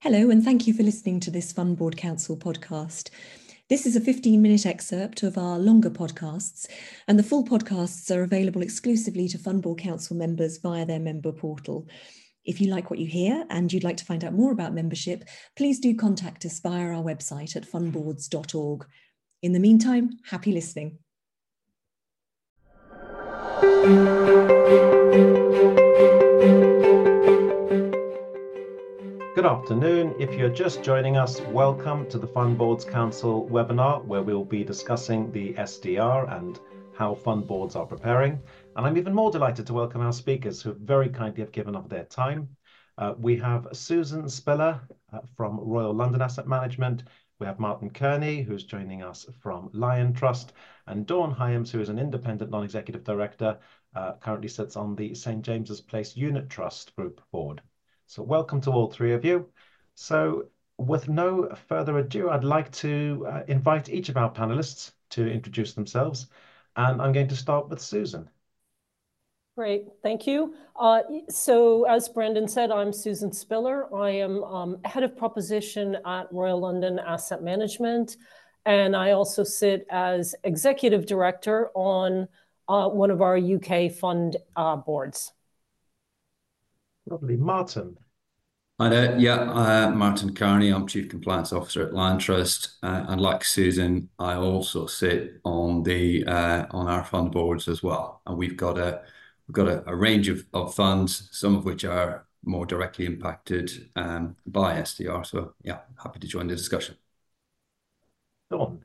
Hello, and thank you for listening to this Fund Board Council podcast. This is a 15 minute excerpt of our longer podcasts, and the full podcasts are available exclusively to Fund Board Council members via their member portal. If you like what you hear and you'd like to find out more about membership, please do contact us via our website at fundboards.org. In the meantime, happy listening. Good afternoon. If you're just joining us, welcome to the Fund Boards Council webinar, where we'll be discussing the SDR and how fund boards are preparing. And I'm even more delighted to welcome our speakers who very kindly have given up their time. Uh, we have Susan Spiller uh, from Royal London Asset Management. We have Martin Kearney, who's joining us from Liontrust, and Dawn Hyams, who is an independent non-executive director, uh, currently sits on the St. James's Place Unit Trust Group board. So welcome to all three of you. So with no further ado, I'd like to uh, invite each of our panelists to introduce themselves. And I'm going to start with Susan. Great, thank you. Uh, so as Brandon said, I'm Susan Spiller. I am um, head of proposition at Royal London Asset Management. And I also sit as executive director on uh, one of our UK fund uh, boards. Lovely. Martin. Hi there. Yeah, uh, Martin Kearney. I'm Chief Compliance Officer at Liontrust. Uh, and like Susan, I also sit on the uh, on our fund boards as well. And we've got a we've got a, a range of, of funds, some of which are more directly impacted um, by SDR. So yeah, happy to join the discussion. Dawn.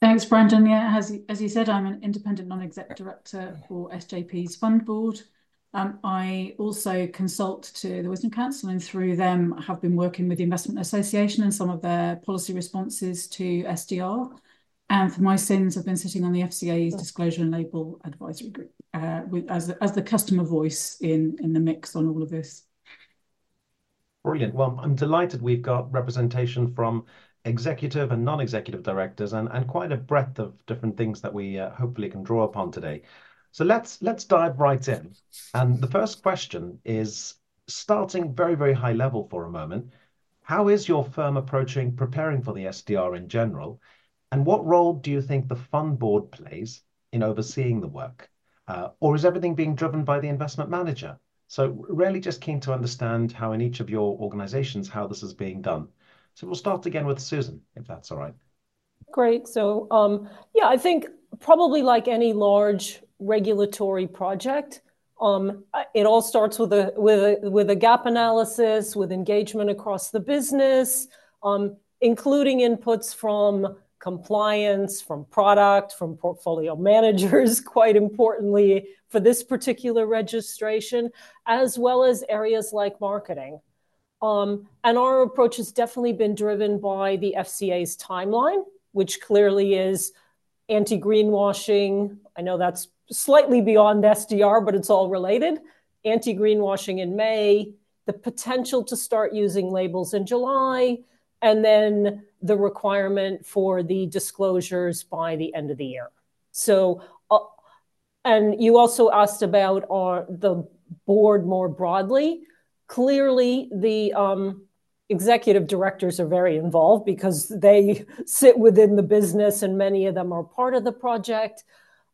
Thanks, Brandon. Yeah, as, as you said, I'm an independent non-exec director for SJP's fund board. Um, I also consult to the Wisdom Council, and through them, have been working with the Investment Association and some of their policy responses to SDR. And for my sins, I've been sitting on the FCA's Disclosure and Label Advisory Group uh, with, as, as the customer voice in, in the mix on all of this. Brilliant. Well, I'm delighted we've got representation from executive and non-executive directors and, and quite a breadth of different things that we uh, hopefully can draw upon today. So let's let's dive right in. And the first question is starting very, very high level for a moment. How is your firm approaching preparing for the SDR in general? And what role do you think the fund board plays in overseeing the work? Uh, or is everything being driven by the investment manager? So really just keen to understand how in each of your organizations, how this is being done. So we'll start again with Susan, if that's all right. Great. So um, yeah, I think probably like any large regulatory project. Um, it all starts with a with a with a gap analysis, with engagement across the business, um, including inputs from compliance, from product, from portfolio managers, quite importantly for this particular registration, as well as areas like marketing. Um, and our approach has definitely been driven by the FCA's timeline, which clearly is anti greenwashing. I know that's slightly beyond SDR, but it's all related. Anti greenwashing in May, the potential to start using labels in July, and then the requirement for the disclosures by the end of the year. So, uh, and you also asked about our, the board more broadly. Clearly, the um, executive directors are very involved because they sit within the business and many of them are part of the project.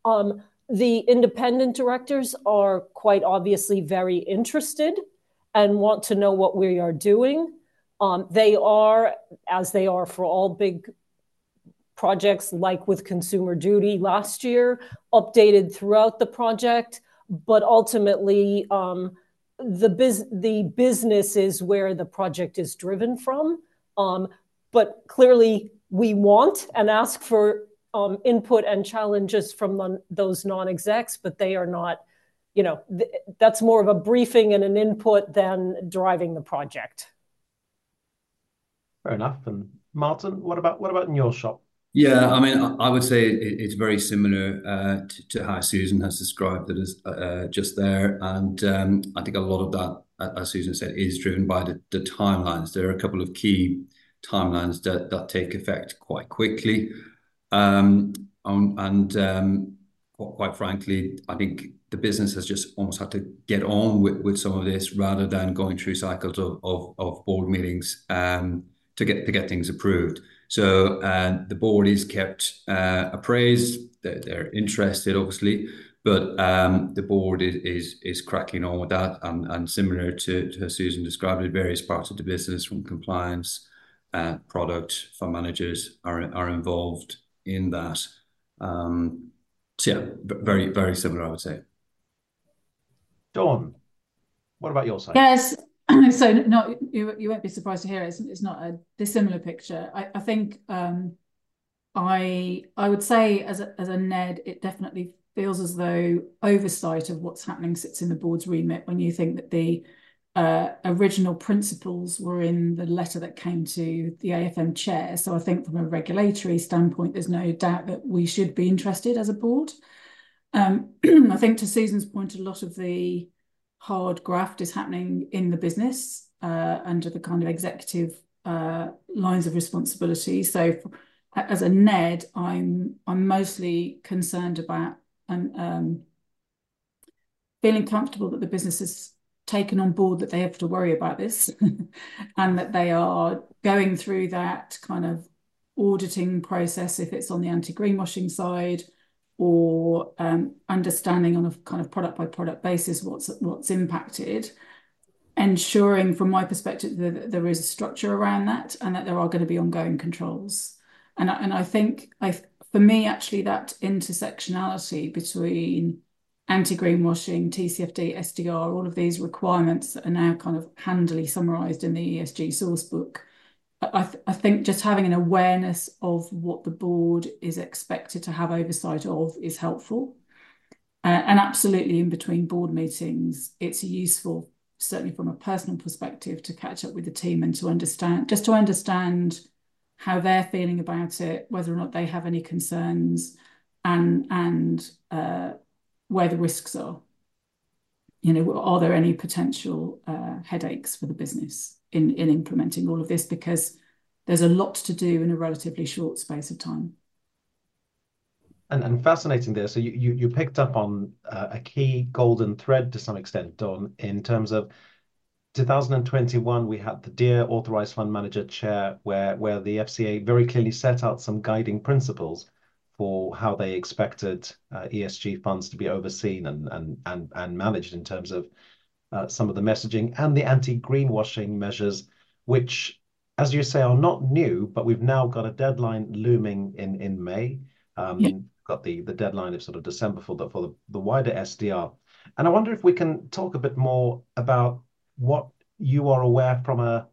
Um, the independent directors are quite obviously very interested and want to know what we are doing. Um, they are, as they are for all big projects, like with Consumer Duty last year, updated throughout the project, but ultimately, um, the, biz- the business is where the project is driven from. Um, but clearly, we want and ask for um, input and challenges from non, those non-execs, but they are not, you know, th- that's more of a briefing and an input than driving the project. Fair enough. And Martin, what about what about in your shop? Yeah, I mean, I would say it's very similar uh, to, to, how Susan has described it as uh, just there, and um, I think a lot of that, as Susan said, is driven by the, the timelines. There are a couple of key timelines that that take effect quite quickly. Um, and um, quite frankly, I think the business has just almost had to get on with, some of this rather than going through cycles of, board meetings um, to get to get things approved. So uh, the board is kept uh, appraised. They're, interested, obviously, but the board is, cracking on with that. And, similar to, to Susan described it, various parts of the business from compliance, uh, product, fund managers are are involved in that. Um, so yeah, very very similar, I would say. Dawn, what about your side? Yes. so no, you you won't be surprised to hear it. It's, it's not a dissimilar picture. I, I think um, I I would say as a, as a NED, it definitely feels as though oversight of what's happening sits in the board's remit. When you think that the uh, original principles were in the letter that came to the AFM chair. So I think from a regulatory standpoint, there's no doubt that we should be interested as a board. Um, I think to Susan's point, a lot of the hard graft is happening in the business uh, under the kind of executive uh, lines of responsibility. So for, as a NED, I'm I'm mostly concerned about and um, feeling comfortable that the business is taken on board that they have to worry about this and that they are going through that kind of auditing process if it's on the anti-greenwashing side or um, understanding on a kind of product by product basis what's what's impacted ensuring from my perspective that there is a structure around that and that there are going to be ongoing controls. And I, and I think I for me actually that intersectionality between anti-greenwashing, TCFD, SDR, all of these requirements are now kind of handily summarized in the ESG source book. I, th I, think just having an awareness of what the board is expected to have oversight of is helpful. Uh, and absolutely in between board meetings, it's useful, certainly from a personal perspective, to catch up with the team and to understand, just to understand how they're feeling about it, whether or not they have any concerns, and and uh, where the risks are. You know, are there any potential uh, headaches for the business in in implementing all of this? Because there's a lot to do in a relatively short space of time. And, and fascinating there. So you, picked up on uh, a key golden thread to some extent, Dawn, in terms of 2021, we had the Dear Authorized Fund Manager Chair, where, where the FCA very clearly set out some guiding principles for how they expected uh, ESG funds to be overseen and and and and managed in terms of uh, some of the messaging and the anti-greenwashing measures, which, as you say, are not new, but we've now got a deadline looming in in May. Um, yeah. Got the the deadline of sort of December for the for the, the wider SDR, and I wonder if we can talk a bit more about what you are aware from a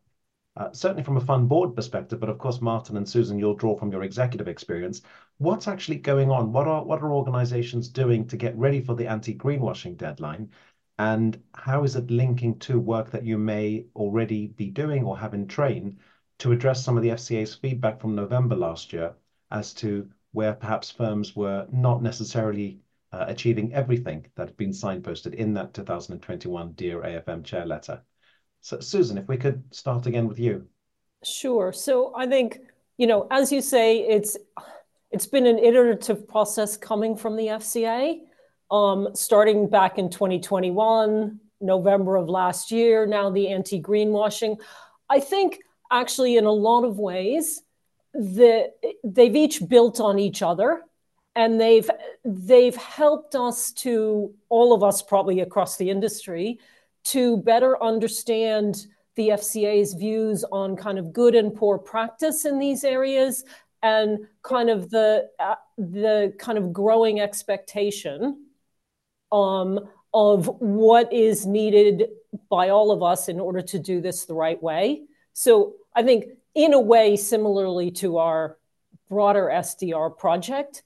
uh, certainly from a fund board perspective, but of course, Martin and Susan, you'll draw from your executive experience. What's actually going on? What are what are organizations doing to get ready for the anti-greenwashing deadline? And how is it linking to work that you may already be doing or have in train to address some of the FCA's feedback from November last year as to where perhaps firms were not necessarily uh, achieving everything that had been signposted in that 2021 Dear AFM Chair letter? So, Susan, if we could start again with you. Sure. So I think, you know, as you say, it's it's been an iterative process coming from the FCA, um, starting back in 2021, November of last year, now the anti-greenwashing. I think actually in a lot of ways, the, they've each built on each other and they've they've helped us to all of us probably across the industry to better understand the FCA's views on kind of good and poor practice in these areas and kind of the uh, the kind of growing expectation um, of what is needed by all of us in order to do this the right way. So I think in a way similarly to our broader SDR project,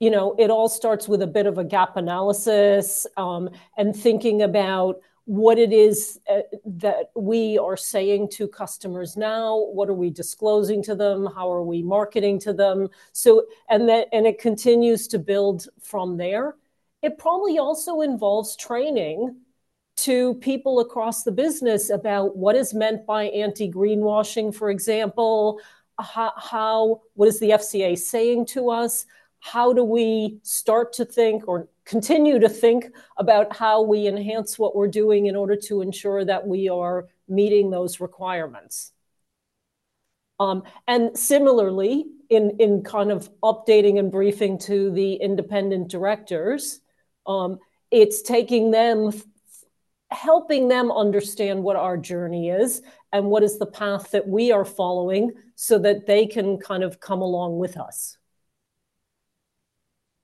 you know, it all starts with a bit of a gap analysis um, and thinking about what it is uh, that we are saying to customers now what are we disclosing to them? How are we marketing to them? So and that and it continues to build from there. It probably also involves training to people across the business about what is meant by anti-greenwashing for example. How, how what is the fca saying to us? How do we start to think or continue to think about how we enhance what we're doing in order to ensure that we are meeting those requirements. Um, and similarly, in, in kind of updating and briefing to the independent directors, um, it's taking them, helping them understand what our journey is and what is the path that we are following so that they can kind of come along with us.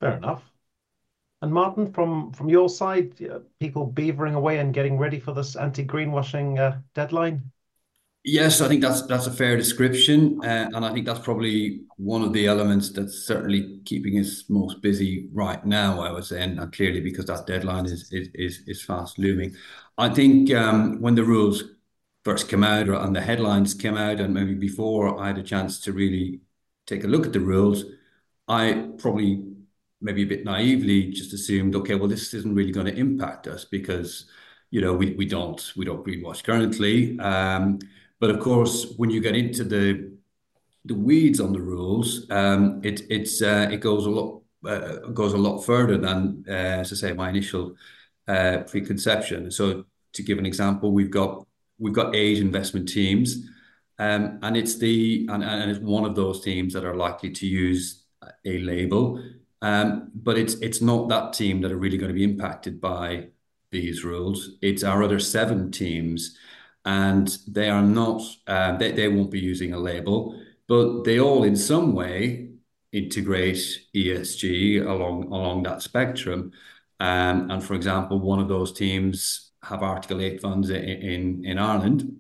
Fair enough. And Martin, from your side, uh, people beavering away and getting ready for this anti-greenwashing uh, deadline. Yes, I think that's that's a fair description, uh, and I think that's probably one of the elements that's certainly keeping us most busy right now. I would say, and clearly because that deadline is is is, fast looming. I think um, when the rules first came out, and the headlines came out, and maybe before I had a chance to really take a look at the rules, I probably maybe a bit naively just assumed, okay, well, this isn't really going to impact us because you know we we don't we don't greenwash currently. Um, but of course, when you get into the the weeds on the rules, um, it it's uh, it goes a lot uh, goes a lot further than uh, as I say my initial uh, preconception. So to give an example, we've got we've got age investment teams, um, and it's the and, and it's one of those teams that are likely to use a label, but it's it's not that team that are really going to be impacted by these rules. It's our other seven teams and they are not uh, they, won't be using a label but they all in some way integrate esg along along that spectrum um, and for example one of those teams have article 8 funds in ireland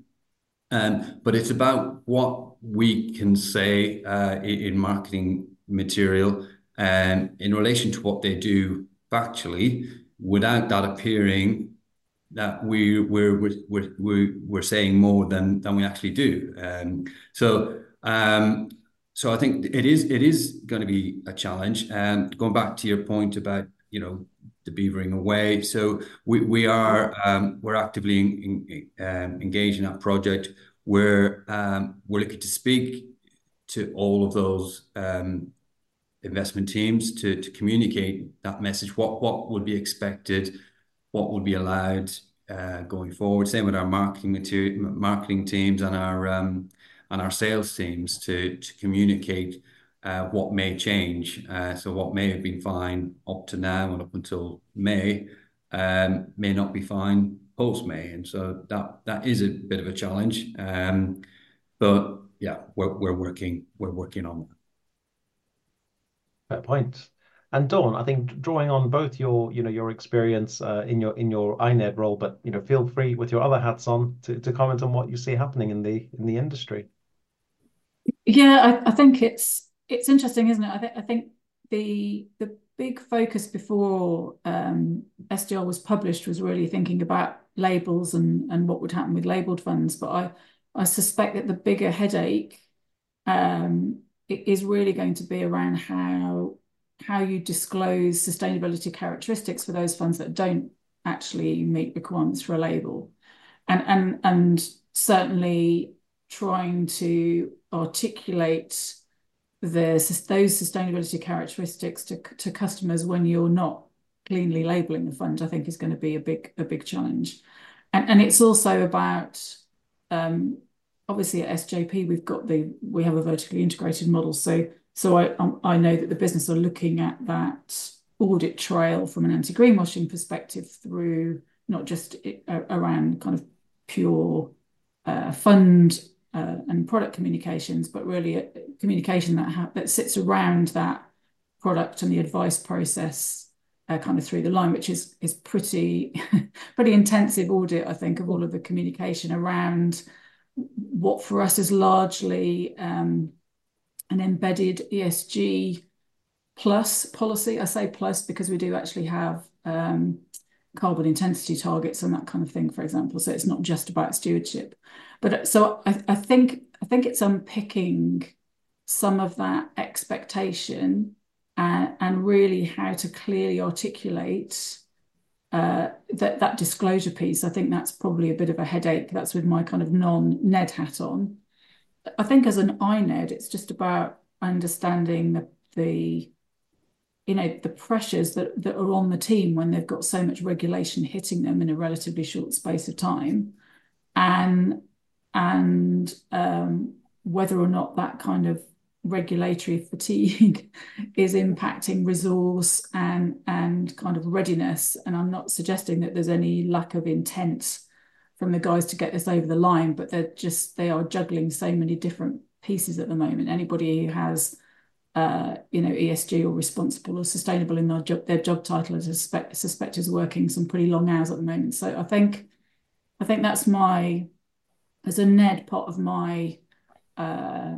um, but it's about what we can say uh, in marketing material um, in relation to what they do factually without that appearing that we we're we're we're we're saying more than than we actually do. Um, so um, so I think it is it is going to be a challenge. Um, going back to your point about you know the beavering away, so we we are um, we're actively in, in, um, engaged in that project. We're um, we're looking to speak to all of those investment teams to to communicate that message. What what would be expected what would be allowed uh, going forward. Same with our marketing teams and our um, and our sales teams to to communicate uh, what may change. Uh, so what may have been fine up to now and up until May um, may not be fine post May, and so that that is a bit of a challenge. Um, but yeah, we're we're working we're working on that. Fair point. And Dawn, I think drawing on both your, you know, your experience uh, in your in your INED role, but you know, feel free with your other hats on to, to comment on what you see happening in the in the industry. Yeah, I, I think it's it's interesting, isn't it? I think I think the the big focus before um, SDR was published was really thinking about labels and and what would happen with labeled funds. But I I suspect that the bigger headache um, is really going to be around how how you disclose sustainability characteristics for those funds that don't actually meet requirements for a label. And, and, and certainly trying to articulate the, those sustainability characteristics to, to customers when you're not cleanly labeling the fund, I think is going to be a big, a big challenge. And, and it's also about, um, obviously at SJP, we've got the, we have a vertically integrated model. So so I, um, I know that the business are looking at that audit trail from an anti-greenwashing perspective through not just around kind of pure uh, fund uh, and product communications, but really communication that that sits around that product and the advice process uh, kind of through the line, which is is pretty pretty intensive audit, I think, of all of the communication around what for us is largely um, an embedded ESG plus policy. I say plus because we do actually have um, carbon intensity targets and that kind of thing, for example. So it's not just about stewardship. But uh, so I, I think I think it's unpicking some of that expectation and, and really how to clearly articulate uh, that that disclosure piece. I think that's probably a bit of a headache. That's with my kind of non-NED hat on. I think as an INED, it's just about understanding the, the you know the pressures that, that are on the team when they've got so much regulation hitting them in a relatively short space of time and and um, whether or not that kind of regulatory fatigue is impacting resource and and kind of readiness. And i'm not suggesting that there's any lack of intent from the guys to get this over the line but they're just they are juggling so many different pieces at the moment. Anybody who has uh, you know ESG or responsible or sustainable in their job their job title I suspect, suspect is working some pretty long hours at the moment. So I think I think that's my as a NED part of my uh,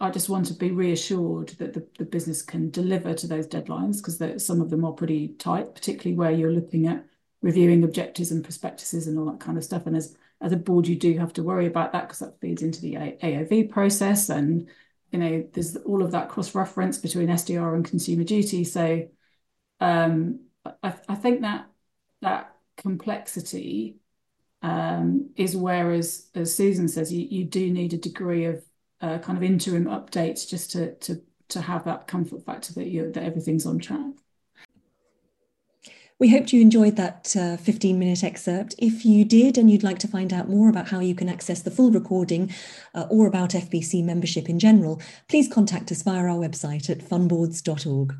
I just want to be reassured that the, the business can deliver to those deadlines because some of them are pretty tight, particularly where you're looking at reviewing objectives and prospectuses and all that kind of stuff. And as as a board, you do have to worry about that because that feeds into the AOV process, and you know there's all of that cross reference between SDR and consumer duty. So um, I, I think that that complexity um, is where, as, as Susan says, you, you do need a degree of uh, kind of interim updates just to to to have that comfort factor that you that everything's on track. We hoped you enjoyed that uh, 15 minute excerpt. If you did and you'd like to find out more about how you can access the full recording uh, or about FBC membership in general, please contact us via our website at fundboards.org.